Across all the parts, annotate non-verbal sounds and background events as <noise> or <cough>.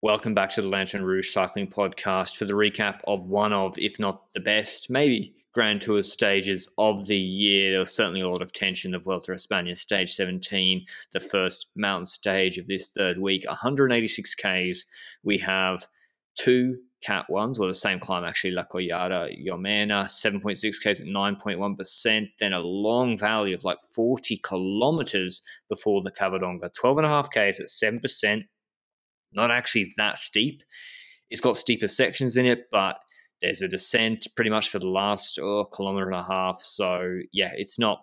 Welcome back to the Lanterne Rouge Cycling Podcast for the recap of one of, if not the best, maybe Grand Tour stages of the year. There was certainly a lot of tension. The Vuelta a España stage 17, the first mountain stage of this third week, 186 Ks. We have two cat ones, well, the same climb actually, La Collada, Llomena, 7.6 Ks at 9.1%, then a long valley of like 40 kilometers before the Covadonga, 12.5 Ks at 7%, not actually that steep. It's got steeper sections in it, but there's a descent pretty much for the last oh, kilometer and a half. So yeah, it's not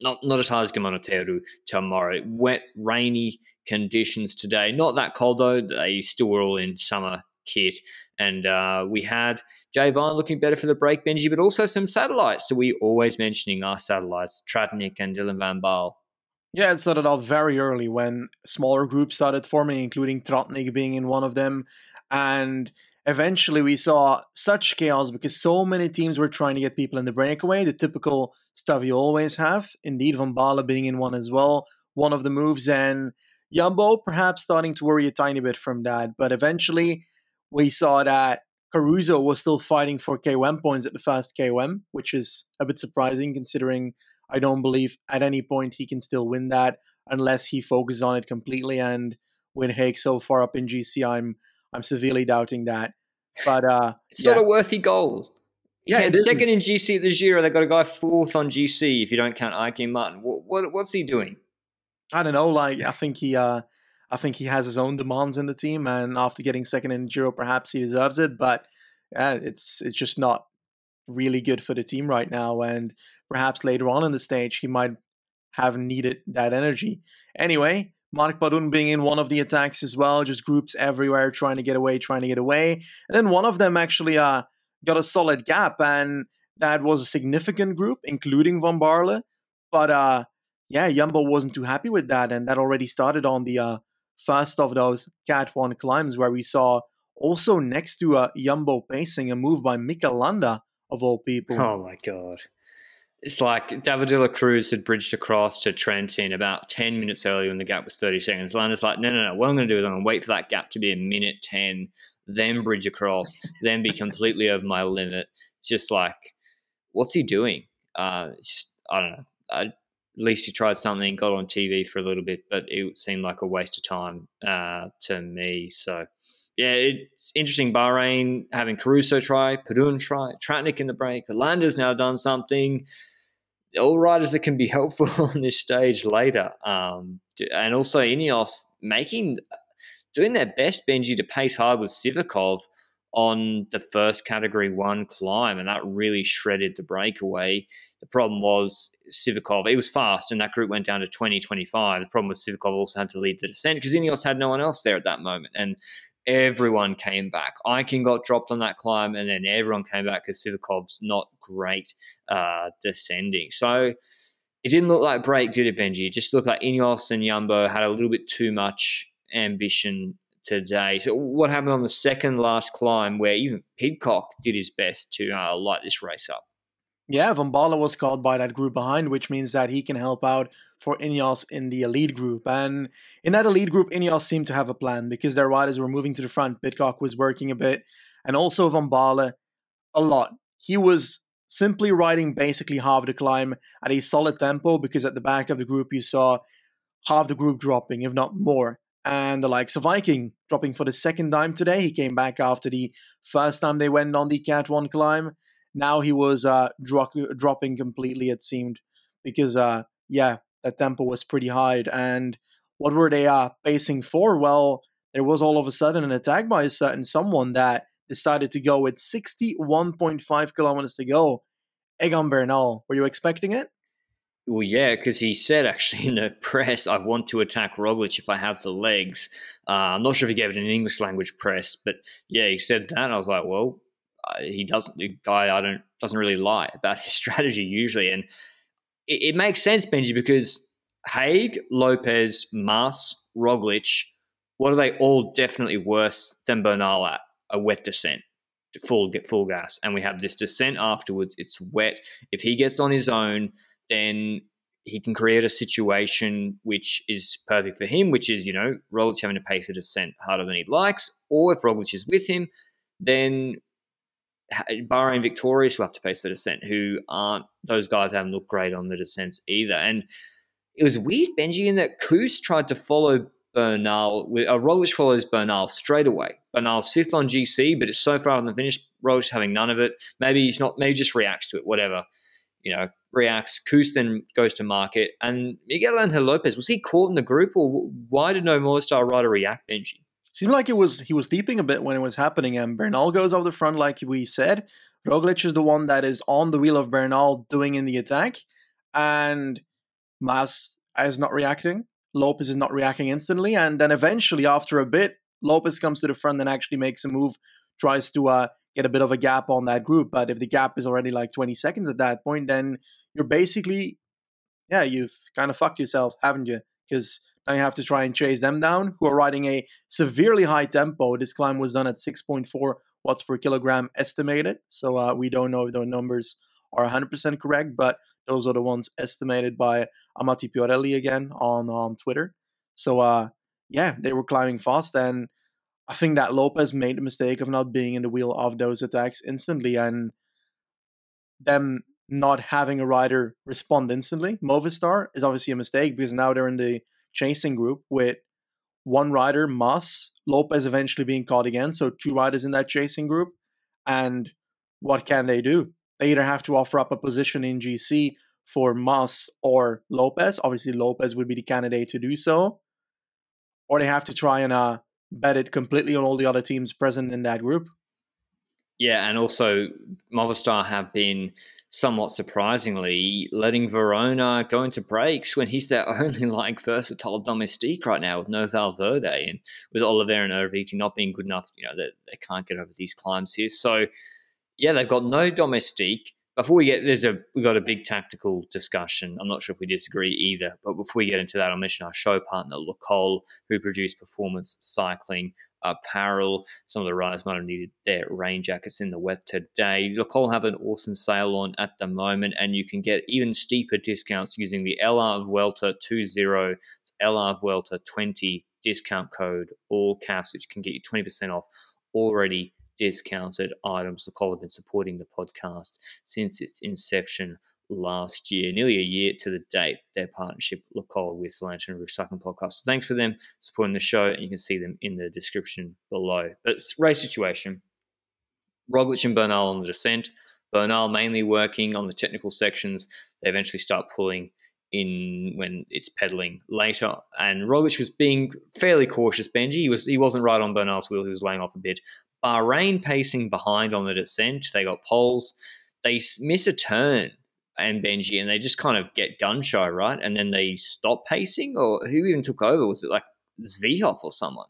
not not as hard as Gamoniteiru tomorrow. Wet, rainy conditions today. Not that cold though. They still were all in summer kit. And uh, we had Jay Vine looking better for the break, Benji, but also some satellites. So we always mentioning our satellites, Tratnik and Dylan Van Baarle. Yeah, it started out very early when smaller groups started forming, including Tratnik being in one of them. And eventually we saw such chaos because so many teams were trying to get people in the breakaway, the typical stuff you always have. Indeed, Van Baarle being in one as well, one of the moves. And Jumbo perhaps starting to worry a tiny bit from that. But eventually we saw that Caruso was still fighting for KOM points at the first KOM, which is a bit surprising considering – I don't believe at any point he can still win that unless he focuses on it completely. And with Haig so far up in GC, I'm I'm severely doubting that. But uh, it's yeah. not a worthy goal. yeah, second in GC at the Giro. They got a guy fourth on GC. If you don't count Ike Martin, what, what what's he doing? I don't know. Like I think he uh, I think he has his own demands in the team, and after getting second in Giro, perhaps he deserves it. But yeah, it's it's just not really good for the team right now. And perhaps later on in the stage, he might have needed that energy. Anyway, Mark Padun being in one of the attacks as well, just groups everywhere trying to get away, trying to get away. And then one of them actually uh, got a solid gap, and that was a significant group, including Van Baarle. But uh, yeah, Jumbo wasn't too happy with that, and that already started on the uh, first of those Cat 1 climbs where we saw also next to uh, Jumbo pacing a move by Mikel Landa of all people. Oh my god. It's like David de la Cruz had bridged across to Trentin about 10 minutes earlier when the gap was 30 seconds. Landa's like, no, no, no. What I'm going to do is I'm going to wait for that gap to be a minute 10, then bridge across, then be completely over my limit. Just like, what's he doing? Uh, it's just, I don't know. I, at least he tried something, got on TV for a little bit, but it seemed like a waste of time uh, to me. So, yeah, it's interesting. Bahrain having Caruso try, Padun try, Tratnik in the break. Landa's now done something. All riders that can be <laughs> helpful on this stage later. Um, and also Ineos making, doing their best, Benji, to pace hard with Sivakov on the first category one climb, and that really shredded the breakaway. The problem was Sivakov, it was fast, and that group went down to 20 25. The problem was Sivakov also had to lead the descent because Ineos had no one else there at that moment. And everyone came back. Eiking got dropped on that climb, and then everyone came back because Sivakov's not great uh, descending. So it didn't look like break, did it, Benji? It just looked like Ineos and Jumbo had a little bit too much ambition today. So what happened on the second last climb where even Pidcock did his best to uh, light this race up? Yeah, Van Baarle was called by that group behind, which means that he can help out for Ineos in the elite group. And in that elite group, Ineos seemed to have a plan because their riders were moving to the front. Pidcock was working a bit, and also Van Baarle a lot. He was simply riding basically half the climb at a solid tempo because at the back of the group you saw half the group dropping, if not more. And the likes of Eiking dropping for the second time today. He came back after the first time they went on the Cat 1 climb now he was uh, dro- dropping completely, it seemed, because, uh, yeah, that tempo was pretty high. And what were they uh, pacing for? Well, there was all of a sudden an attack by a certain someone that decided to go with 61.5 kilometers to go. Egan Bernal, were you expecting it? Well, yeah, because he said actually <laughs> in the press, I want to attack Roglic if I have the legs. Uh, I'm not sure if he gave it in English language press, but yeah, he said that. I was like, well, Uh, he doesn't. The guy I don't doesn't really lie about <laughs> his strategy usually, and it, it makes sense, Benji, because Haig, Lopez, Mas, Roglic, what are they all definitely worse than Bernal at a wet descent? Full get full gas, and we have this descent afterwards. It's wet. If he gets on his own, then he can create a situation which is perfect for him, which is, you know, Roglic having to pace a descent harder than he likes, or if Roglic is with him, then Bahrain Victorious will have to pace the descent, who aren't, those guys haven't looked great on the descents either. And it was weird, Benji, in that Kuss tried to follow Bernal. Uh, Roglic follows Bernal straight away. Bernal's fifth on GC, but it's so far on the finish. Roglic having none of it. Maybe he's not. Maybe just reacts to it. Whatever. You know, reacts. Kuss then goes to market, and Miguel Angel Lopez was he caught in the group, or why did no more star rider react, Benji? Seemed like it was he was deeping a bit when it was happening, and Bernal goes off the front, like we said. Roglic is the one that is on the wheel of Bernal doing in the attack, and Mas is not reacting. Lopez is not reacting instantly, and then eventually, after a bit, Lopez comes to the front and actually makes a move, tries to uh, get a bit of a gap on that group. But if the gap is already like 20 seconds at that point, then you're basically, yeah, you've kind of fucked yourself, haven't you? Because now you have to try and chase them down, who are riding a severely high tempo. This climb was done at 6.4 watts per kilogram estimated. So uh, we don't know if those numbers are 100% correct, but those are the ones estimated by Amati Fiorelli again on on Twitter. So uh, yeah, they were climbing fast, and I think that Lopez made the mistake of not being in the wheel of those attacks instantly, and them not having a rider respond instantly. Movistar is obviously a mistake because now they're in the chasing group with one rider, Mas, Lopez eventually being caught again. So two riders in that chasing group. And what can they do? they either have to offer up a position in GC for Mas or Lopez. Obviously, Lopez would be the candidate to do so, or they have to try and uh, bet it completely on all the other teams present in that group. Yeah, and also Movistar have been somewhat surprisingly letting Verona go into breaks when he's their <laughs> only like versatile domestique right now with no Valverde and with Oliveira and Erviti not being good enough, you know, that they, they can't get over these climbs here. So yeah, they've got no domestique. Before we get there's a we've got a big tactical discussion. I'm not sure if we disagree either, but before we get into that, I'll mention our show partner, Le Col, who produce performance cycling apparel. Some of the riders might have needed their rain jackets in the wet today. Le Col have an awesome sale on at the moment, and you can get even steeper discounts using the LR Vuelta 20, it's LR Vuelta 20 discount code, all caps, which can get you 20% off already discounted items. The have been supporting the podcast since its inception last year, nearly a year to the date, their partnership, Le Col, with Lanterne Rouge Cycling Podcast. So thanks for them supporting the show, and you can see them in the description below. But race situation Roglic and Bernal on the descent. Bernal mainly working on the technical sections. They eventually start pulling in when it's pedaling later. And Roglic was being fairly cautious. Benji, he was he wasn't right on Bernal's wheel. He was laying off a bit, Bahrain pacing behind on the descent. They got Poels. They miss a turn and Benji, and they just kind of get gun shy, right? And then they stop pacing, or who even took over? Was it like Zwiehoff or someone?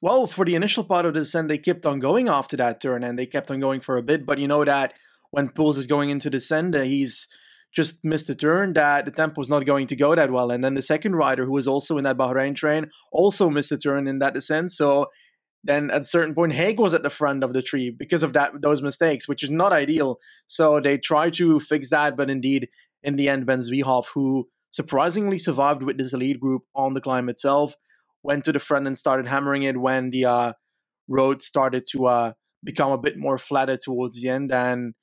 Well, for the initial part of the descent, they kept on going after that turn, and they kept on going for a bit. But you know that when Poels is going into descent, uh, he's just missed a turn that the tempo was not going to go that well. And then the second rider, who was also in that Bahrain train, also missed a turn in that descent. So then at a certain point Haig was at the front of the tree because of that those mistakes, which is not ideal. So they try to fix that, but indeed, in the end, Ben Zwiehoff, who surprisingly survived with this elite group on the climb itself, went to the front and started hammering it when the uh, road started to uh, become a bit more flatter towards the end. And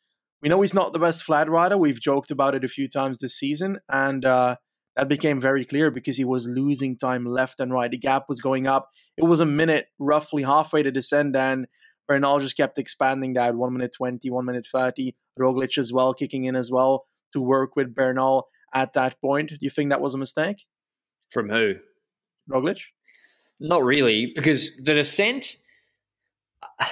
we know he's not the best flat rider. We've joked about it a few times this season, and uh, that became very clear because he was losing time left and right. The gap was going up. It was a minute, roughly halfway to descend, and Bernal just kept expanding that one minute 20, one minute 30. Roglic as well, kicking in as well to work with Bernal at that point. Do you think that was a mistake? From who? Roglic? Not really, because the descent. <sighs>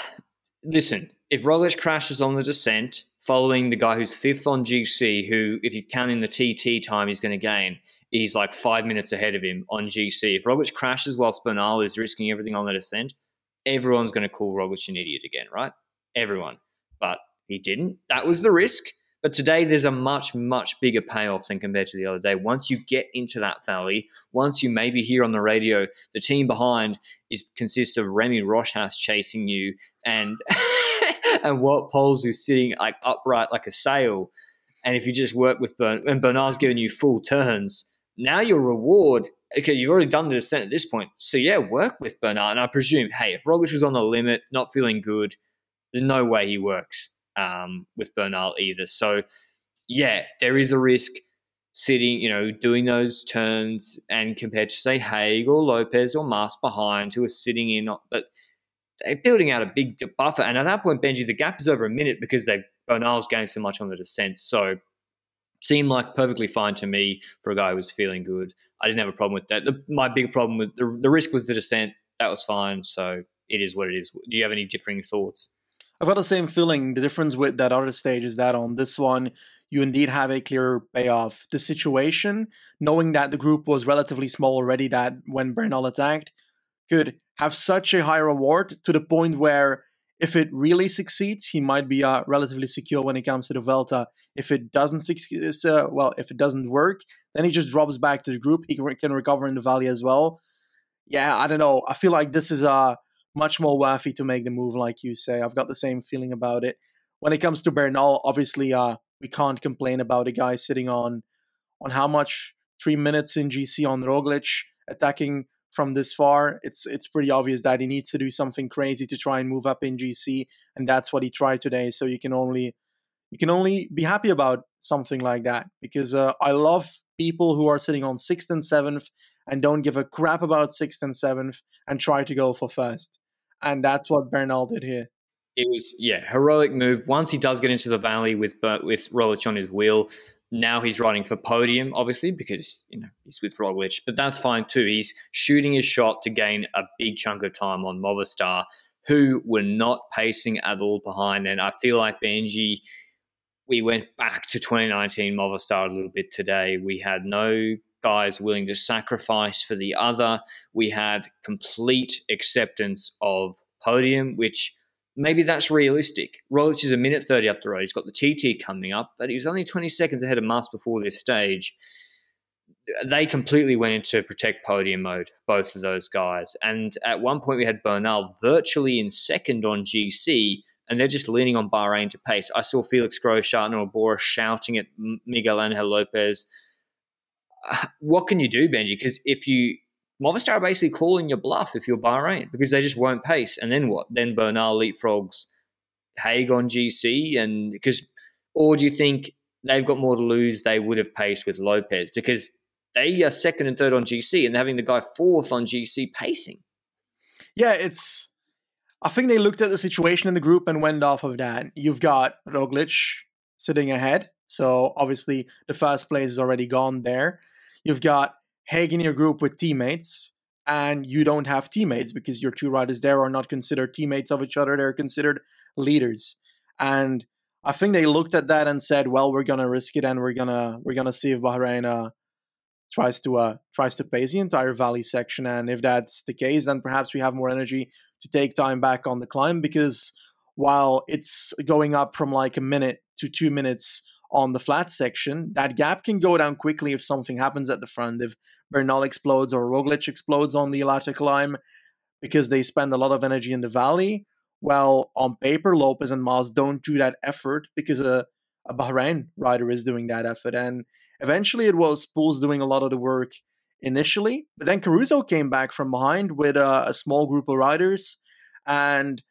Listen, if Roglic crashes on the descent, following the guy who's fifth on GC, who, if you count in the TT time he's going to gain, he's like five minutes ahead of him on GC. If Roglic crashes whilst Bernal is risking everything on the descent, everyone's going to call Roglic an idiot again, right? Everyone. But he didn't. That was the risk. But today there's a much, much bigger payoff than compared to the other day. Once you get into that valley, once you maybe hear on the radio, the team behind is consists of Remy Rochas chasing you and <laughs> and Wout Poels who's sitting like upright like a sail. And if you just work with Bern, and Bernal's giving you full turns, now your reward, okay, you've already done the descent at this point. So yeah, work with Bernal. And I presume, hey, if Roglic was on the limit, not feeling good, there's no way he works um, with Bernal either. So yeah, there is a risk sitting, you know, doing those turns and compared to say Haig or Lopez or Mas behind who are sitting in, but they're building out a big buffer. And at that point, Benji, the gap is over a minute because they Bernal's oh, gained so much on the descent. So seemed like perfectly fine to me for a guy who was feeling good. I didn't have a problem with that. The, my big problem with the, the risk was the descent. That was fine. So it is what it is. Do you have any differing thoughts? I've got the same feeling. The difference with that other stage is that on this one, you indeed have a clear payoff. The situation, knowing that the group was relatively small already, that when Bernal attacked, could have such a high reward to the point where if it really succeeds, he might be uh, relatively secure when it comes to the Vuelta. If it doesn't succeed, uh, well, if it doesn't work, then he just drops back to the group. He can, recover in the valley as well. Yeah, I don't know. I feel like this is uh, much more worthy to make the move, like you say. I've got the same feeling about it. When it comes to Bernal, obviously, uh, we can't complain about a guy sitting on on how much three minutes in GC on Roglic attacking from this far, it's it's pretty obvious that he needs to do something crazy to try and move up in GC, and that's what he tried today. So you can only you can only be happy about something like that because uh, I love people who are sitting on sixth and seventh and don't give a crap about sixth and seventh and try to go for first, and that's what Bernal did here. It was yeah heroic move. Once he does get into the valley with with Roglic on his wheel, now he's riding for podium, obviously, because you know he's with Roglic, but that's fine too. He's shooting his shot to gain a big chunk of time on Movistar, who were not pacing at all behind. And I feel like Benji, we went back to 2019 Movistar a little bit today. We had no guys willing to sacrifice for the other. We had complete acceptance of podium, which maybe that's realistic. Roglic is a minute 30 up the road. He's got the TT coming up, but he was only 20 seconds ahead of Mas before this stage. They completely went into protect podium mode, both of those guys. And at one point, we had Bernal virtually in second on GC, and they're just leaning on Bahrain to pace. I saw Felix Grossschartner and Bora shouting at Miguel Angel Lopez. Uh, what can you do, Benji? Because if you Movistar are basically calling your bluff if you're Bahrain because they just won't pace. And then what? Then Bernal leapfrogs Haig on GC, and because, or do you think they've got more to lose? They would have paced with Lopez because they are second and third on GC, and having the guy fourth on GC pacing. Yeah, it's. I think they looked at the situation in the group and went off of that. You've got Roglic sitting ahead, so obviously the first place is already gone there. You've got Haig in your group with teammates and you don't have teammates because your two riders there are not considered teammates of each other they're considered leaders. And i think they looked at that and said well we're gonna risk it and we're gonna we're gonna see if bahrain uh, tries to uh tries to pace the entire valley section. And if that's the case then perhaps we have more energy to take time back on the climb because while it's going up from like a minute to two minutes on the flat section, that gap can go down quickly if something happens at the front. If Bernal explodes or Roglic explodes on the latter climb because they spend a lot of energy in the valley. Well, on paper, Lopez and Mas don't do that effort because a, a Bahrain rider is doing that effort. And eventually it was Poels doing a lot of the work initially. But then Caruso came back from behind with a, a small group of riders. And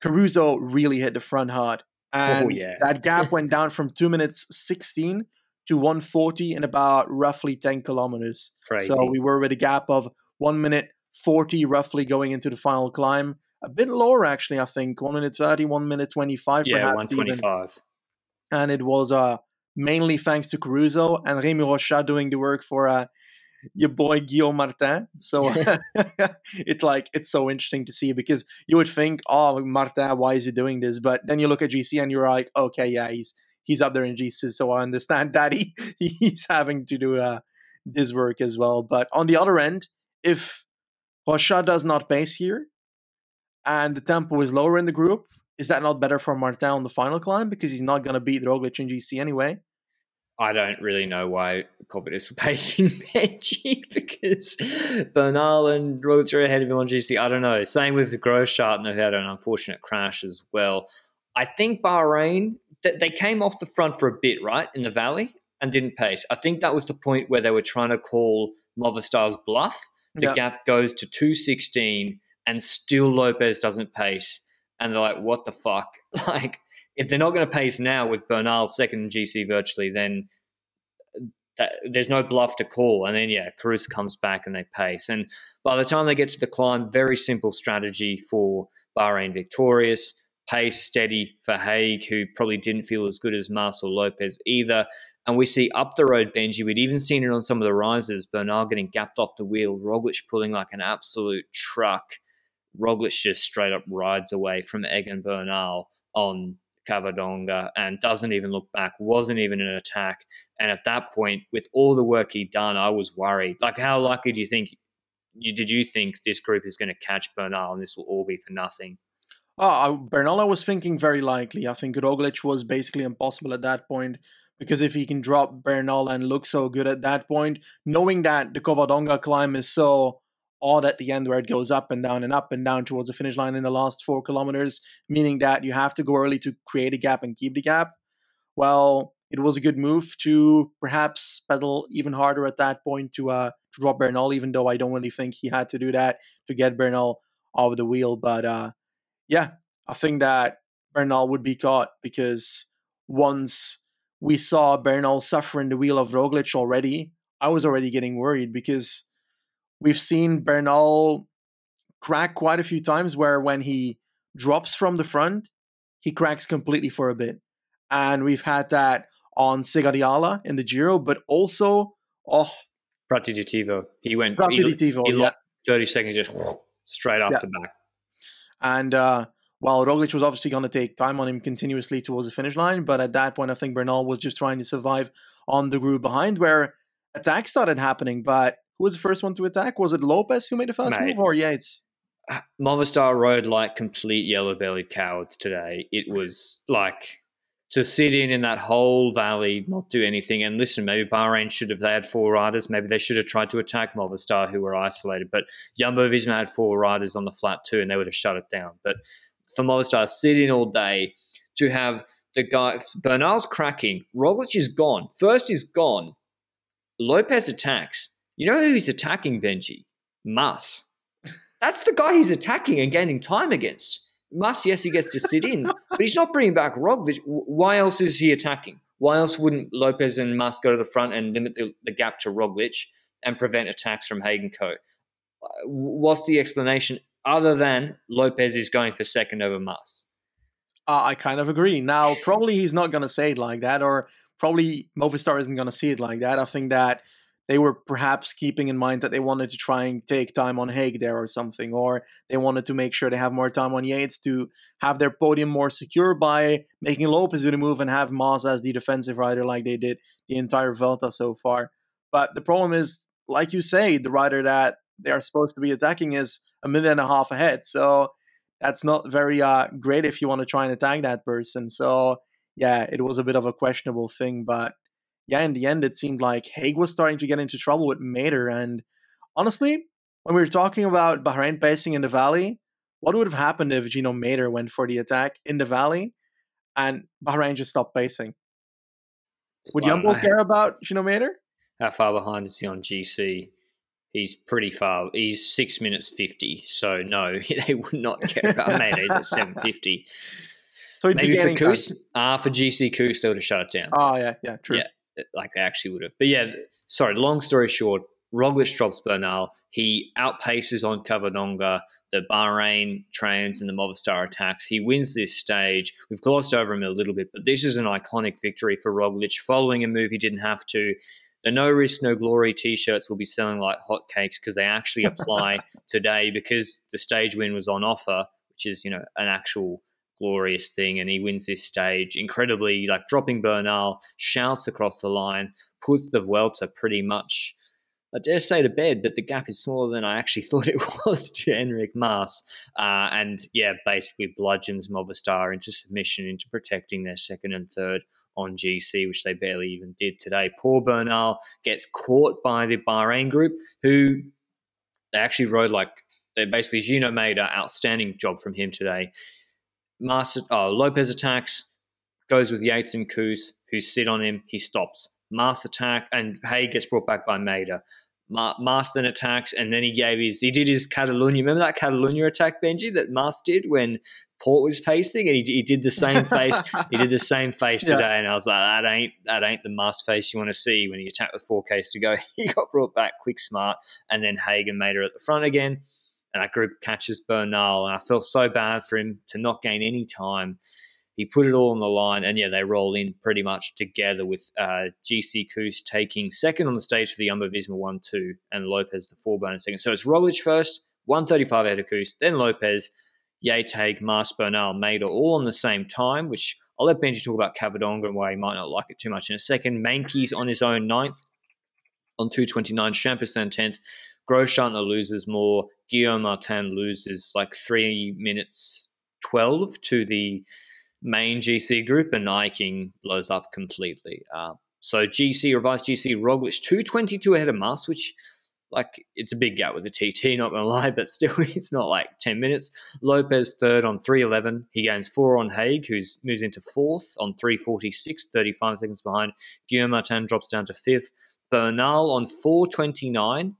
Caruso really hit the front hard. Oh, and oh, yeah. that gap <laughs> went down from two minutes 16 to 140 in about roughly 10 kilometers. Crazy. So we were with a gap of one minute 40 roughly going into the final climb. A bit lower, actually, I think. One minute 30, one minute 25, yeah, perhaps. 125. Even. And it was uh, mainly thanks to Caruso and Remy Rochas doing the work for uh, your boy Guillaume Martin. So <laughs> it's like it's so interesting to see because you would think, oh, Martin, why is he doing this? But then you look at GC and you're like, okay, yeah, he's he's up there in GC, so I understand that <laughs> he he's having to do uh, this work as well. But on the other end, if Rochas does not pace here, and the tempo is lower in the group, is that not better for Martin on the final climb because he's not going to beat Roglic in GC anyway? I don't really know why Cofidis were pacing Benji because Bernal and are ahead of him on GC. I don't know. Same with the Grossschartner who had an unfortunate crash as well. I think Bahrain th- they came off the front for a bit, right, in the valley and didn't pace. I think that was the point where they were trying to call Movistar's bluff. The Yeah. gap goes to 216 and still Lopez doesn't pace. And they're like, what the fuck? <laughs> Like, if they're not going to pace now with Bernal second in GC virtually, then uh, that, there's no bluff to call. And then, yeah, Cruz comes back and they pace. And by the time they get to the climb, very simple strategy for Bahrain victorious. Pace steady for Haig, who probably didn't feel as good as Marcel Lopez either. And we see up the road Benji. We'd even seen it on some of the rises. Bernal getting gapped off the wheel. Roglic pulling like an absolute truck. Roglic just straight up rides away from Egan Bernal on Covadonga and doesn't even look back, wasn't even an attack. And at that point, with all the work he'd done, I was worried. Like, how likely do you think you did you think this group is going to catch Bernal and this will all be for nothing? Oh, Bernal, I was thinking very likely. I think Roglic was basically impossible at that point because if he can drop Bernal and look so good at that point, knowing that the Covadonga climb is so odd at the end where it goes up and down and up and down towards the finish line in the last four kilometers, meaning that you have to go early to create a gap and keep the gap. Well, it was a good move to perhaps pedal even harder at that point to uh to drop Bernal, even though I don't really think he had to do that to get Bernal off the wheel. But uh yeah, I think that Bernal would be caught because once we saw Bernal suffering the wheel of Roglic already, I was already getting worried because we've seen Bernal crack quite a few times where when he drops from the front, he cracks completely for a bit. And we've had that on Sega di Ala in the Giro, but also, oh, Prati di Tivo. He went he, Prati di Tivo, he yeah. 30 seconds just straight up Yeah. the back. And uh, while Roglic was obviously going to take time on him continuously towards the finish line, but at that point, I think Bernal was just trying to survive on the group behind where attacks started happening. But who was the first one to attack? Was it Lopez who made the first Mate. move or Yates? Uh, Movistar rode like complete yellow bellied cowards today. It was like to sit in in that whole valley, not do anything. And listen, maybe Bahrain should have, they had four riders, maybe they should have tried to attack Movistar who were isolated. But Jumbo Visma had four riders on the flat too, and they would have shut it down. But for Movistar, sit in all day to have the guy, Bernal's cracking, Roglic is gone. First is gone. Lopez attacks. You know who's attacking, Benji? Mas. That's the guy he's attacking and gaining time against. Mas, yes, he gets to sit in, <laughs> but he's not bringing back Roglic. Why else is he attacking? Why else wouldn't Lopez and Mas go to the front and limit the, the gap to Roglic and prevent attacks from Hagen Co? What's the explanation other than Lopez is going for second over Mas? Uh, I kind of agree. Now, probably he's not going to say it like that, or probably Movistar isn't going to see it like that. I think that they were perhaps keeping in mind that they wanted to try and take time on Haig there or something, or they wanted to make sure they have more time on Yates to have their podium more secure by making Lopez do the move and have Mas as the defensive rider like they did the entire Vuelta so far. But the problem is, like you say, the rider that they are supposed to be attacking is a minute and a half ahead. So that's not very uh, great if you want to try and attack that person. So yeah, it was a bit of a questionable thing, but yeah, in the end, it seemed like Haig was starting to get into trouble with Mader. And honestly, when we were talking about Bahrain pacing in the valley, what would have happened if Gino Mader went for the attack in the valley and Bahrain just stopped pacing? Would don't Jumbo care about Gino Mader? How far behind is he on GC? He's pretty far. He's six minutes fifty. So no, <laughs> they would not care about <laughs> Mader. He's at seven fifty. So Maybe for. Kuss, ah, for GC Kuss, they would have shut it down. Oh yeah, yeah, true. Yeah. Like they actually would have. But yeah, sorry, long story short, Roglic drops Bernal. He outpaces on Covadonga, the Bahrain trains and the Movistar attacks. He wins this stage. We've glossed over him a little bit, but this is an iconic victory for Roglic following a move he didn't have to. The no risk, no glory t shirts will be selling like hotcakes because they actually apply <laughs> today because the stage win was on offer, which is, you know, an actual glorious thing and he wins this stage incredibly like dropping Bernal shouts across the line puts the Vuelta pretty much I dare say to bed but the gap is smaller than I actually <laughs> thought it was to Enric Mas. Uh, and yeah basically bludgeons Movistar into submission into protecting their second and third on GC which they barely even did today. Poor Bernal gets caught by the Bahrain group who they actually rode like they basically Gino made an outstanding job from him today Master, oh, Lopez attacks. goes with Yates and Kuss, who sit on him. He stops. Mas attack, and Haig gets brought back by Mader. Mas then attacks, and then he gave his he did his Catalunya. Remember that Catalunya attack, Benji, that Mas did when Porte was pacing, and he, he did the same <laughs> face. he did the same face yeah. today, and I was like, that ain't that ain't the Mas face you want to see when he attacked with four Ks to go. <laughs> He got brought back quick, smart, and then Hagen made her at the front again, and that group catches Bernal, and I felt so bad for him to not gain any time he put it all on the line, and yeah, they roll in pretty much together with uh, GC Kuss taking second on the stage for the Jumbo Visma 1 2, and Lopez the four bonus second. So it's Roglic first, 135 ahead of Kuss, then Lopez, Yates, Haig, Mas, Bernal, Mader all on the same time, which I'll let Benji talk about Covadonga and why he might not like it too much in a second. Meintjes on his own ninth on 229, Champoussin 10th. Großschartner loses more. Guillaume Martin loses like three minutes 12 to the main GC group, and Eiking blows up completely. Uh, so GC revised GC Roglic 222 ahead of Mas, which like it's a big gap with the TT, not gonna <laughs> lie, but still it's not like 10 minutes. Lopez third on 311. He gains four on Haig, who moves into fourth on 346, 35 seconds behind. Guillaume Martin drops down to fifth. Bernal on 429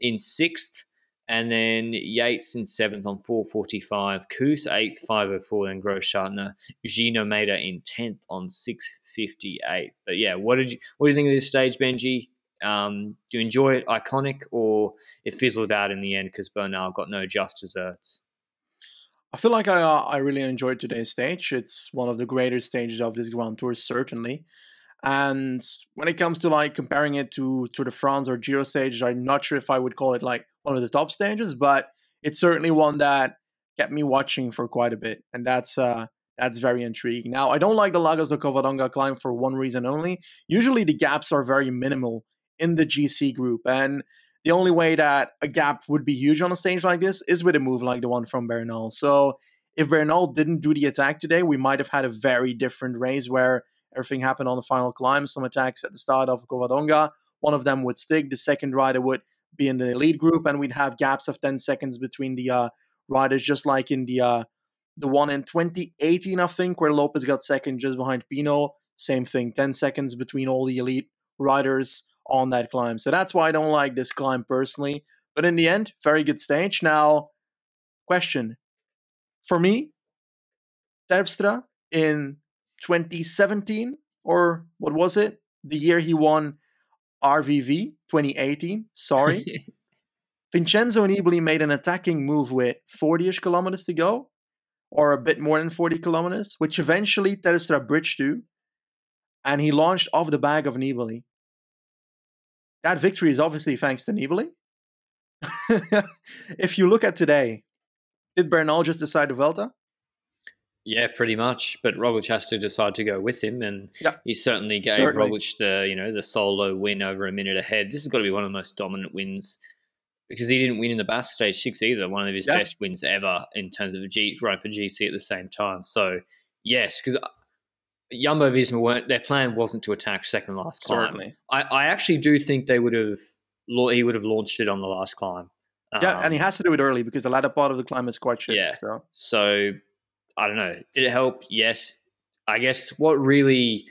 in sixth. And then Yates in seventh on 445, Kuss eighth, 504, and Großschartner, Gino Mader in 10th on 658. But yeah, what did you what do you think of this stage, Benji? Um, do you enjoy it iconic or it fizzled out in the end because Bernal got no just desserts? I feel like I uh, I really enjoyed today's stage. It's one of the greater stages of this Grand Tour, certainly. And when it comes to like comparing it to Tour de France or Giro stages, I'm not sure if I would call it like one of the top stages, but it's certainly one that kept me watching for quite a bit, and that's uh that's very intriguing. Now, I don't like the Lagos de Covadonga climb for one reason only. Usually, the gaps are very minimal in the GC group, and the only way that a gap would be huge on a stage like this is with a move like the one from Bernal. So, if Bernal didn't do the attack today, we might have had a very different race where Everything happened on the final climb. Some attacks at the start of Covadonga. One of them would stick. The second rider would be in the lead group, and we'd have gaps of 10 seconds between the uh, riders, just like in the uh, the one in 2018, I think, where Lopez got second just behind Pinot. Same thing, 10 seconds between all the elite riders on that climb. So that's why I don't like this climb personally. But in the end, very good stage. Now, question for me, Terpstra in 2017 or what was it? The year he won RVV 2018. Sorry. <laughs> Vincenzo Nibali made an attacking move with 40 ish kilometers to go, or a bit more than 40 kilometers, which eventually Terpstra bridged to, and he launched off the back of Nibali. That victory is obviously thanks to Nibali. <laughs> if you look at today, did Bernal just decide the Vuelta? Yeah, pretty much. But Roglic has to decide to go with him, and yeah, he certainly gave certainly. Roglic the you know the solo win over a minute ahead. This has got to be one of the most dominant wins because he didn't win in the Basque Stage Six either. One of his yeah. best wins ever in terms of a G run for GC at the same time. So yes, because Jumbo Visma weren't their plan wasn't to attack second last climb. Certainly. I, I actually do think they would have he would have launched it on the last climb. Yeah, um, and he has to do it early because the latter part of the climb is quite shit. Yeah. So. so I don't know. Did it help? Yes. I guess what really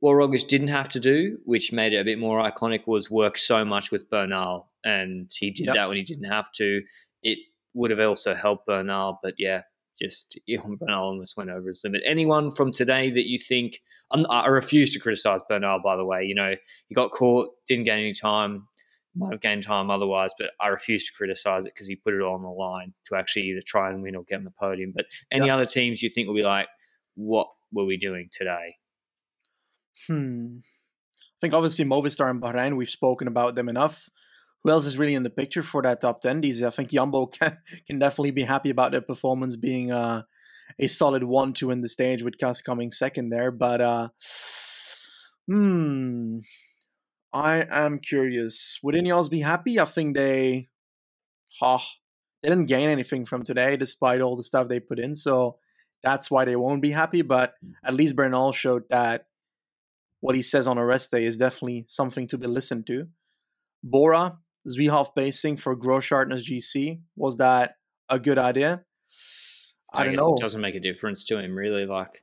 what Roglic didn't have to do, which made it a bit more iconic, was work so much with Bernal, and he did yep. that when he didn't have to. It would have also helped Bernal, but yeah, just <laughs> Bernal almost went over his limit. Anyone from today that you think? I'm, i refuse to criticize Bernal, by the way. You know, he got caught, didn't gain any time might have gained time otherwise, but I refuse to criticize it because he put it all on the line to actually either try and win or get on the podium. But any yep. other teams you think will be like, what were we doing today? Hmm. I think obviously Movistar and Bahrain, we've spoken about them enough. Who else is really in the picture for that top 10? These, I think Jumbo <laughs> can, can definitely be happy about their performance being uh, a solid 1 2 in the stage with Kuss coming second there. But, uh, hmm. I am curious. Would Ineos be happy? I think they, huh, they didn't gain anything from today, despite all the stuff they put in. So that's why they won't be happy. But mm. at least Bernal showed that what he says on a rest day is definitely something to be listened to. Bora, Zwiehoff pacing for Großschartner's GC. Was that a good idea? I, I don't know. It doesn't make a difference to him, really. Like,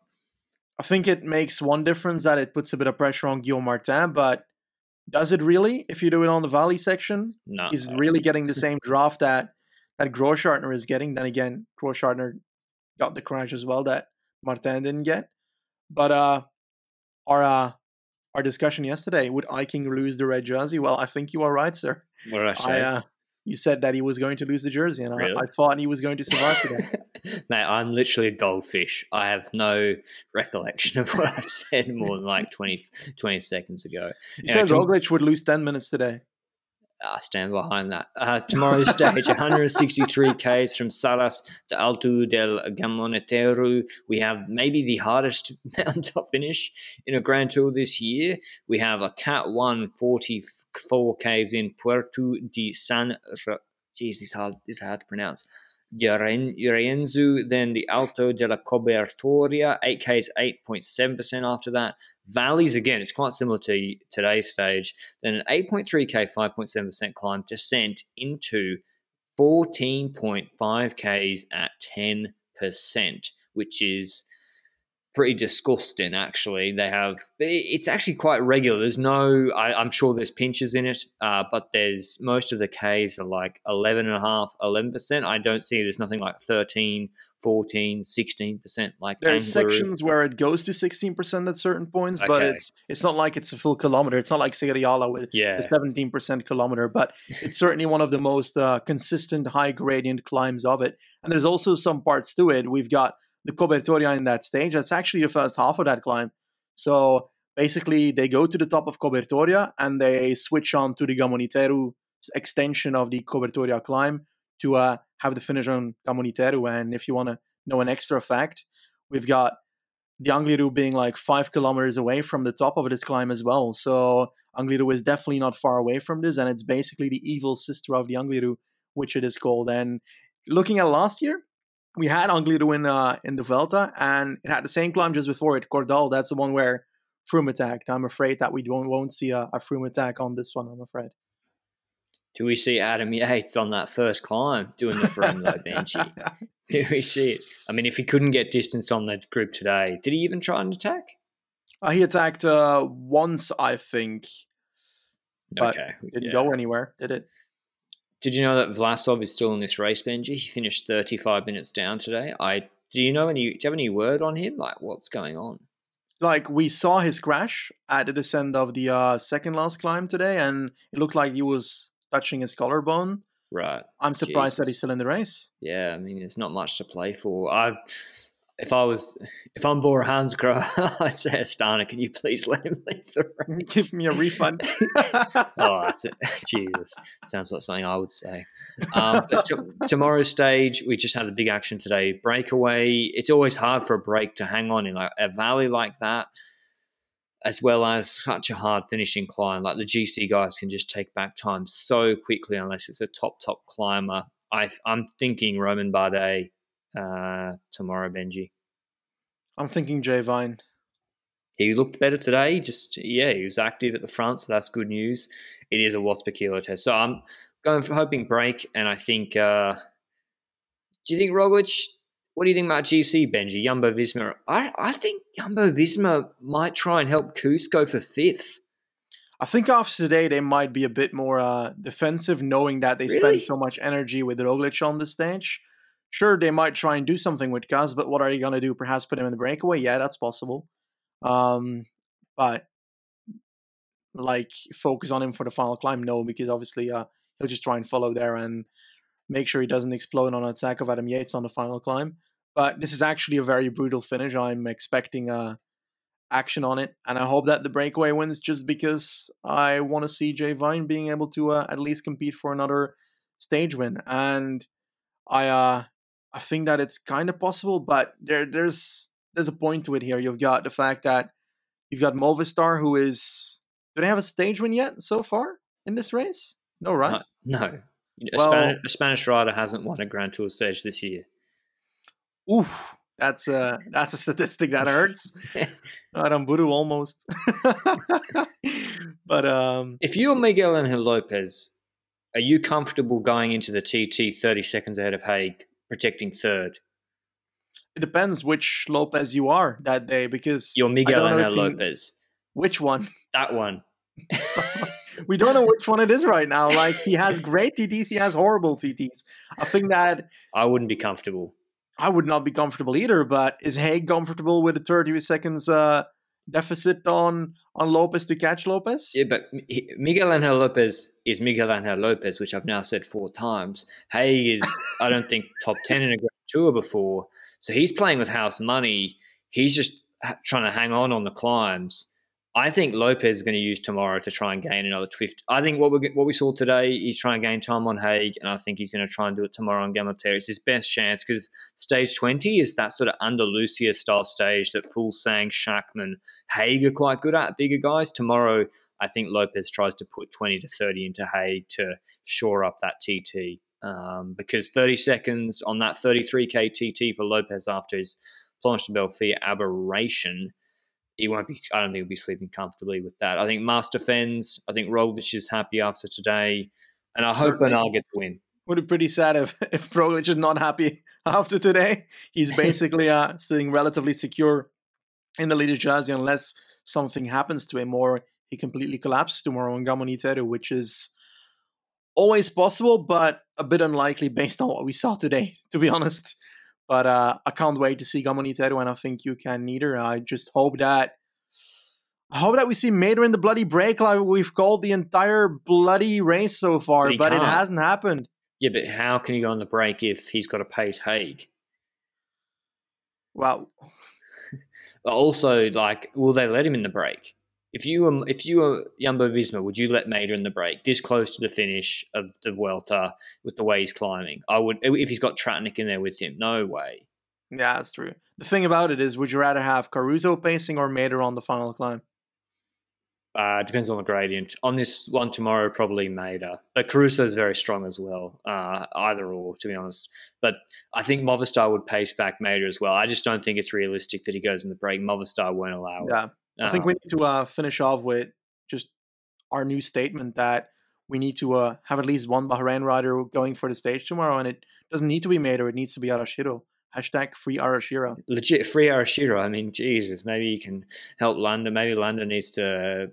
I think it makes one difference that it puts a bit of pressure on Guillaume Martin, but does it really if you do it on the Valley section? No. He's really getting the <laughs> same draft that that Grossschartner is getting. Then again, Grossschartner got the crunch as well that Martin didn't get. But uh our uh our discussion yesterday, would Eiking lose the red jersey? Well, I think you are right, sir. What did I say? I, uh, you said that he was going to lose the jersey, and Really? I, I thought he was going to survive today. <laughs> Mate, I'm literally a goldfish. I have no recollection of <laughs> what I've said more than like 20, 20 seconds ago. You Yeah, said Tom- Roglic would lose 10 minutes today. I stand behind that. Uh, tomorrow's stage, <laughs> 163 Ks from Salas to Alto del Gamoniteiru. We have maybe the hardest <laughs> mountain finish in a Grand Tour this year. We have a Cat 1 44 Ks in Puerto de San... Jeez, this is hard, this is hard to pronounce. Llorenzu, then the Alto della Cobertoria, 8Ks, 8.7% after that. Valleys, again, it's quite similar to today's stage. Then an 8.3K, 5.7% climb, descent into 14.5 Ks at 10%, which is pretty disgusting, actually. They have, it's actually quite regular. There's no, I, I'm sure there's pinches in it, uh, but there's most of the Ks are like 11.5, 11%. I don't see there's nothing like 13, 14, 16% like There's Kangaroo. sections where it goes to 16% at certain points, but it's it's not like it's a full kilometer. It's not like Sega di Ala with Yeah. the 17% kilometer, but it's certainly one of the most uh, consistent high gradient climbs of it. And there's also some parts to it. We've got the Cobertoria in that stage. That's actually the first half of that climb. So basically, they go to the top of Cobertoria and they switch on to the Gamoniteiru extension of the Cobertoria climb to uh, have the finish on Gamoniteiru. And if you want to know an extra fact, we've got the Angliru being like five kilometers away from the top of this climb as well. So Angliru is definitely not far away from this, and it's basically the evil sister of the Angliru, which it is called. And looking at last year, we had Angliru in uh, in the Vuelta, and it had the same climb just before it, Cordal. That's the one where Froome attacked. I'm afraid that we won't, won't see a, a Froome attack on this one. I'm afraid. Do we see Adam Yates on that first climb doing the frame low Benji? <laughs> Do we see it? I mean, if he couldn't get distance on the group today, did he even try and attack? Uh, he attacked uh, once, I think. But okay. Didn't yeah. go anywhere, did it? Did you know that Vlasov is still in this race, Benji? He finished 35 minutes down today. I do you know any? Do you have any word on him? Like, what's going on? like we saw his crash at the descent of the uh, second last climb today, and it looked like he was touching his collarbone. Right. I'm surprised that he's still in the race. Yeah. I mean, there's not much to play for. I, if I was, if I'm Bora Hansgrohe, <laughs> I'd say, Astana, can you please let him leave the race? Give me a refund. <laughs> <laughs> oh, that's it. Jesus, sounds like something I would say. Um, t- tomorrow's stage, we just had a big action today. Breakaway. It's always hard for a break to hang on in like a valley like that, as well as such a hard finishing climb. Like the GC guys can just take back time so quickly unless it's a top top climber. I, I'm thinking Romain Bardet uh, tomorrow, Benji. I'm thinking Jay Vine. He looked better today. Just yeah, he was active at the front, so that's good news. It is a watts per kilo test, so I'm going for hoping break, and I think. Uh, do you think Roglic? What do you think about GC Benji Jumbo Visma? I I think Jumbo Visma might try and help Kuss go for fifth. I think after today they might be a bit more uh, defensive, knowing that they Really? spend so much energy with Roglic on the stage. Sure, they might try and do something with Gaz, but what are you gonna do? Perhaps put him in the breakaway? Yeah, that's possible. Um, but like focus on him for the final climb? No, because obviously uh, he'll just try and follow there and make sure he doesn't explode on an attack of Adam Yates on the final climb. But this is actually a very brutal finish. I'm expecting uh, action on it, and I hope that the breakaway wins just because I want to see Jay Vine being able to uh, at least compete for another stage win. And I uh, I think that it's kind of possible, but there there's there's a point to it here. You've got the fact that you've got Movistar, who is do they have a stage win yet so far in this race? No, right? No, no. A, Well- Spanish, a Spanish rider hasn't won a Grand Tour stage this year. Oof, that's a that's a statistic that hurts. <laughs> Aramburu almost. <laughs> but um, If you're Miguel Angel Lopez, are you comfortable going into the TT 30 seconds ahead of Haig, protecting third? it depends which Lopez you are that day because You're Miguel Angel you- Lopez. Which one? <laughs> That one. <laughs> we don't know which one it is right now. Like he has great TTs, he has horrible TTs. I think that I wouldn't be comfortable. I would not be comfortable either. But is Haig comfortable with the 30 seconds uh, deficit on on Lopez to catch Lopez? Yeah, but Miguel Angel Lopez is Miguel Angel Lopez, which I've now said four times. Haig is, I don't think, <laughs> top 10 in a Grand Tour before. So he's playing with house money. He's just trying to hang on on the climbs. I think Lopez is going to use tomorrow to try and gain another 50. I think what we what we saw today, he's trying to gain time on Haig, and I think he's going to try and do it tomorrow on Gamalter. It's his best chance because stage 20 is that sort of Andalusia style stage that Full Sang, Schachmann, Haig are quite good at, bigger guys. Tomorrow, I think Lopez tries to put 20 to 30 into Haig to shore up that TT. Um, because 30 seconds on that 33k TT for Lopez after his Planche des Belles Filles aberration, he won't be, I don't think he'll be sleeping comfortably with that. I think Master defends. I think Roglic is happy after today. And I hope. Bernal gets a win. Would be pretty sad if <laughs> if Roglic is not happy <laughs> after today. He's <laughs> basically uh, sitting relatively secure in the leader jersey unless something happens to him or he completely collapses tomorrow on Gamoniteiru, which is always possible, but a bit unlikely based on what we saw today, to be honest. But uh, I can't wait to see Gamoniteiru, and I think you can neither. I just hope that I hope that we see Mader in the bloody break like we've called the entire bloody race so far, But but it hasn't happened. Yeah, but how can he go on the break if he's got to pace Haig? Well, <laughs> also, like, will they let him in the break? If you were if you were Jumbo Visma, would you let Mader in the break this close to the finish of the Vuelta with the way he's climbing? I would if he's got Tratnik in there with him. No way. yeah, that's true. The thing about it is, would you rather have Caruso pacing or Mader on the final climb? Uh, depends on the gradient. On this one tomorrow, probably Mader, but Caruso is very strong as well. Uh, either or, to be honest. But I think Movistar would pace back Mader as well. I just don't think it's realistic that he goes in the break. Movistar won't allow it. Yeah, I think Uh, we need to uh, finish off with just our new statement that we need to uh, have at least one Bahrain rider going for the stage tomorrow, and it doesn't need to be Mader; it needs to be Arashiro. Hashtag free Arashiro. legit free Arashiro. I mean, Jesus, maybe you can help Landa. Maybe Landa needs to.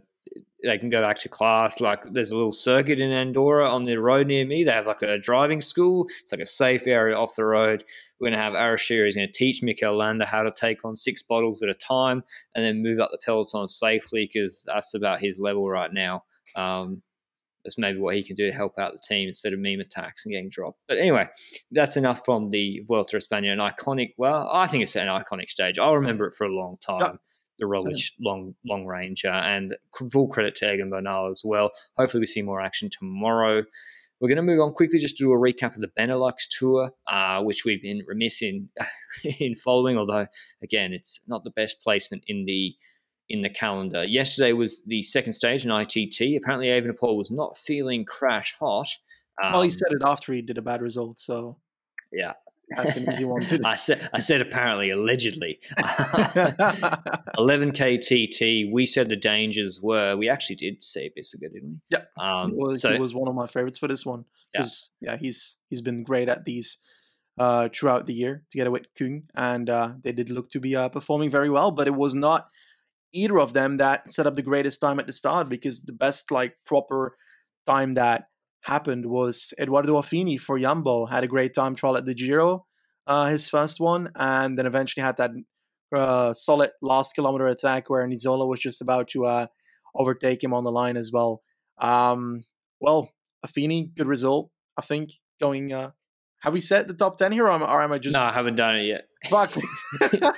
They can go back to class. Like, there's a little circuit in Andorra on the road near me. They have like a driving school. It's like a safe area off the road. We're going to have Arashiro. He's going to teach Mikel Landa how to take on six bottles at a time and then move up the peloton safely because that's about his level right now. Um, that's maybe what he can do to help out the team instead of meme attacks and getting dropped. But anyway, that's enough from the Vuelta a España. An iconic, well, I think it's an iconic stage. I'll remember it for a long time. The Roglic long long ranger and full credit to Egan Bernal as well. Hopefully, we see more action tomorrow. We're going to move on quickly just to do a recap of the Benelux tour, uh, which we've been remiss in <laughs> in following. Although, again, it's not the best placement in the in the calendar. Yesterday was the second stage in ITT. Apparently, Evenepoel was not feeling crash hot. Um, well, he said it after he did a bad result, so Yeah. That's an easy one. <laughs> I said, I said apparently, allegedly. <laughs> 11k TT. We said the dangers were. We actually did say Bissegger, didn't we? Yeah. Um, he, was, so he was one of my favorites for this one. Yeah. yeah, he's he's been great at these uh, throughout the year together with Kung, and uh, they did look to be uh, performing very well. But it was not either of them that set up the greatest time at the start because the best like proper time that happened was Eduardo Affini for Jumbo. Had a great time trial at the Giro, uh, his first one, and then eventually had that uh, solid last kilometer attack where Nizzolo was just about to uh, overtake him on the line as well. Um, well, Affini, good result, I think. Going, uh, have we set the top ten here, or am, or am I just no, I haven't done it yet. fuck? <laughs>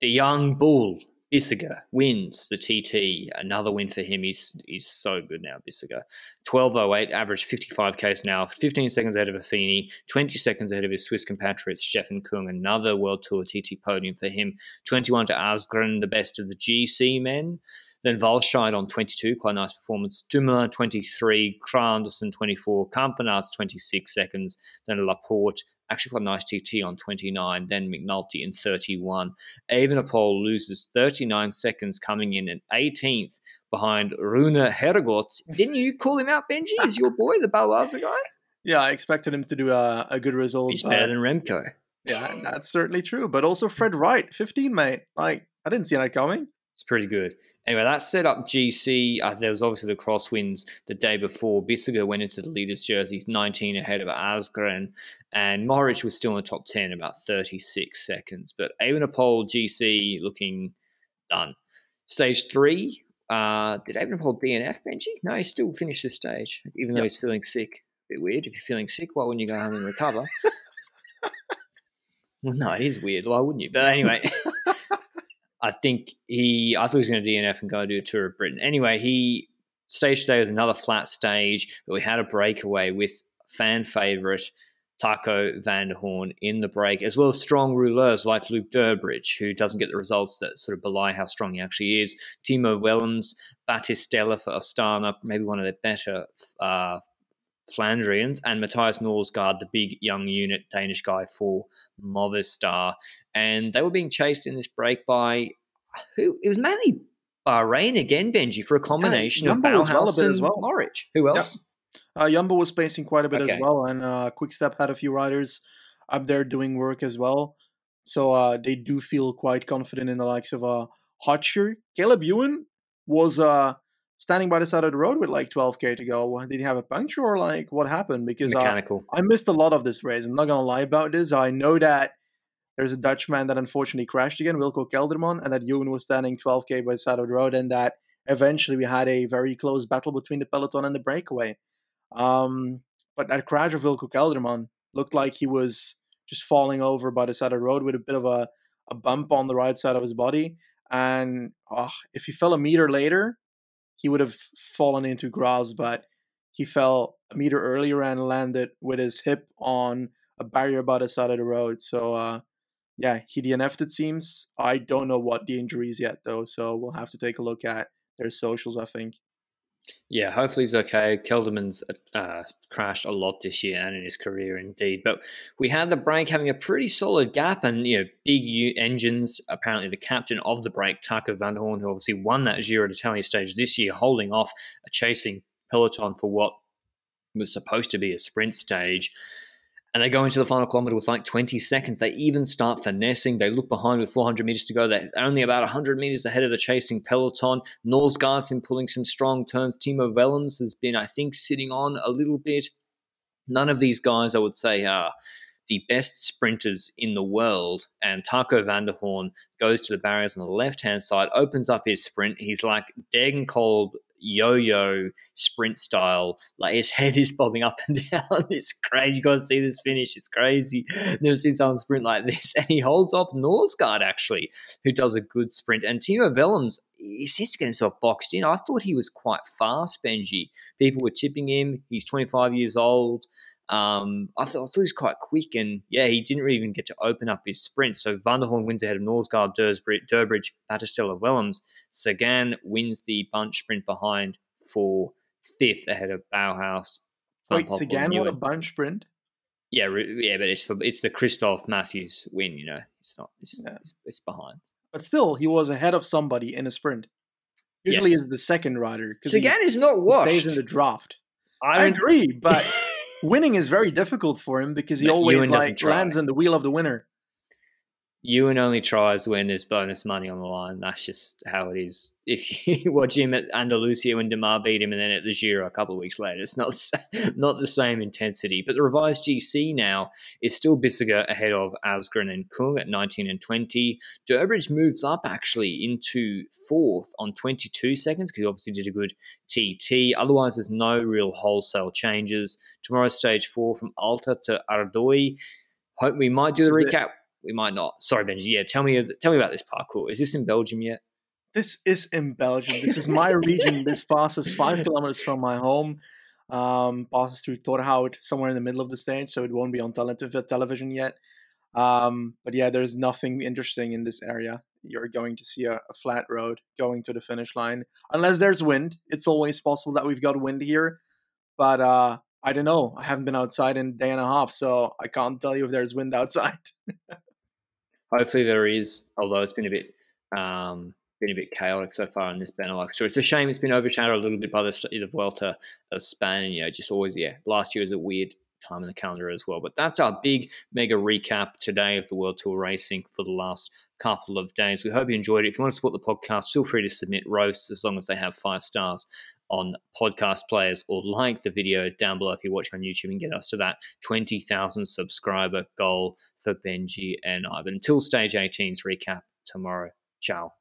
The young bull Bissegger wins the TT. Another win for him. He's he's so good now. Bissegger, twelve oh eight, average fifty five k's now, fifteen seconds ahead of Affini, twenty seconds ahead of his Swiss compatriots Steffen Kung. Another World Tour TT podium for him. Twenty one to Asgreen, the best of the GC men. Then Walscheid on 22, quite nice performance. Dumoulin 23, Kragh Andersen 24, Campenaerts 26 seconds. Then Laporte, actually quite a nice TT on 29. Then McNulty in 31. Evenepoel loses 39 seconds, coming in at 18th behind Rune Herregodts. <laughs> Didn't you call him out, Benji? Is your boy the Balwaza guy? yeah, I expected him to do a, a good result. He's but- better than Remco. Yeah, that's certainly true. But also Fred Wright, 15, mate. Like, I didn't see that coming. It's pretty good. Anyway, that set up GC. Uh, there was obviously the crosswinds the day before. Bissegger went into the leader's jersey 19 ahead of Asgreen, and Mohoric was still in the top 10, about 36 seconds. But Evenepoel GC looking done. Stage three, uh, did Evenepoel DNF, Benji? No, he still finished the stage, even though yep. he's feeling sick. A bit weird. If you're feeling sick, why wouldn't you go home and recover? <laughs> well, no, it is weird. Why wouldn't you? But anyway. <laughs> I think he, I thought he was going to DNF and go and do a tour of Britain. Anyway, he stage today was another flat stage, but we had a breakaway with fan favourite Taco van der Hoorn in the break, as well as strong rouleurs like Luke Durbridge, who doesn't get the results that sort of belie how strong he actually is. Thimo Willems, Battistella for Astana, maybe one of the better uh, Flandrians, and Mathias Norsgaard, the big young unit Danish guy for Movistar. And they were being chased in this break by who? It was mainly Bahrain again, Benji, for a combination yeah, of Bauhaus well and well. Mohoric. Who else? Yep. Uh, Jumbo was spacing quite a bit okay. as well, and uh, Quickstep had a few riders up there doing work as well. So uh, they do feel quite confident in the likes of uh, Hotcher. Caleb Ewan was uh, standing by the side of the road with like 12k to go. Did he have a puncture or like what happened? Because uh, mechanical. I missed a lot of this race. I'm not gonna lie about this. I know that there's a Dutchman that unfortunately crashed again, Wilco Kelderman, and that Ewan was standing 12k by the side of the road, and that eventually we had a very close battle between the peloton and the breakaway. Um, but that crash of Wilco Kelderman looked like he was just falling over by the side of the road with a bit of a, a bump on the right side of his body. And oh, if he fell a meter later, he would have fallen into grass, but he fell a meter earlier and landed with his hip on a barrier by the side of the road. So, uh, yeah, he DNF'd it seems. I don't know what the injury is yet, though, so we'll have to take a look at their socials, I think. Yeah, hopefully he's okay. Kelderman's uh, crashed a lot this year and in his career, indeed. But we had the break having a pretty solid gap, and you know, big U- engines. Apparently, the captain of the break, Taco van der Hoorn, who obviously won that Giro d'Italia stage this year, holding off a chasing peloton for what was supposed to be a sprint stage and they go into the final kilometer with like 20 seconds. They even start finessing. They look behind with 400 meters to go. They're only about 100 meters ahead of the chasing peloton. Norsgaard's been pulling some strong turns. Thimo Willems has been, I think, sitting on a little bit. None of these guys, I would say, are the best sprinters in the world. And Taco van der Hoorn goes to the barriers on the left hand side, opens up his sprint. He's like Degenkolb yo-yo sprint style. Like his <laughs> head is bobbing up and down. <laughs> It's crazy. You got to see this finish. It's crazy. <laughs> Never seen someone sprint like this. And he holds off Norsgaard actually, who does a good sprint. And Thimo Willems, he seems to get himself boxed in. I thought he was quite fast, Benji. People were tipping him. He's 25 years old. Um, I, thought, I thought he was quite quick, and yeah, he didn't really even get to open up his sprint. So Van der Hoorn wins ahead of Norsgaard, Durbridge, Durbridge Battistella, Willems. Sagan wins the bunch sprint behind for fifth ahead of Bauhaus. Wait, Sagan won a bunch sprint? Yeah, yeah, but it's for it's the Christoph Matthews win. You know, it's not. It's, yeah. it's, it's, behind. But still, he was ahead of somebody in a sprint. Usually, yes. is the second rider. Sagan is not washed. He stays in the draft. I, I agree, but <laughs> winning is very difficult for him because he always like lands in the wheel of the winner. Ewan only tries when there's bonus money on the line. That's just how it is. If you <laughs> watch him at Andalusia when Démare beat him, and then at the Giro a couple of weeks later, it's not <laughs> not the same intensity. But the revised GC now is still Bissegger ahead of Asgreen and Kung at 19 and 20. Durbridge moves up actually into fourth on 22 seconds because he obviously did a good TT. Otherwise, there's no real wholesale changes. Tomorrow, stage four from Aalter to Ardooie. Hope we might do the recap we might not. Sorry, Benji. Yeah, tell me tell me about this parkour. Is this in Belgium yet? This is in Belgium. This is my <laughs> region. This passes five kilometers from my home. Um, passes through Torhout, somewhere in the middle of the stage, so it won't be on tele- television yet. Um, but yeah, there's nothing interesting in this area. You're going to see a, a, flat road going to the finish line, unless there's wind. It's always possible that we've got wind here, but uh, I don't know. I haven't been outside in a day and a half, so I can't tell you if there's wind <laughs> outside. Hopefully there is, although it's been a bit um, been a bit chaotic so far in this Benelux tour. It's a shame it's been overshadowed a little bit by the, the Vuelta of Spain. You know, just always yeah. Last year was a weird time in the calendar as well. But that's our big mega recap today of the World Tour racing for the last couple of days. We hope you enjoyed it. If you want to support the podcast, feel free to submit roasts as long as they have five stars on podcast players or like the video down below if you watch on YouTube and get us to that 20,000 subscriber goal for Benji and I. But until stage 18's recap tomorrow, ciao.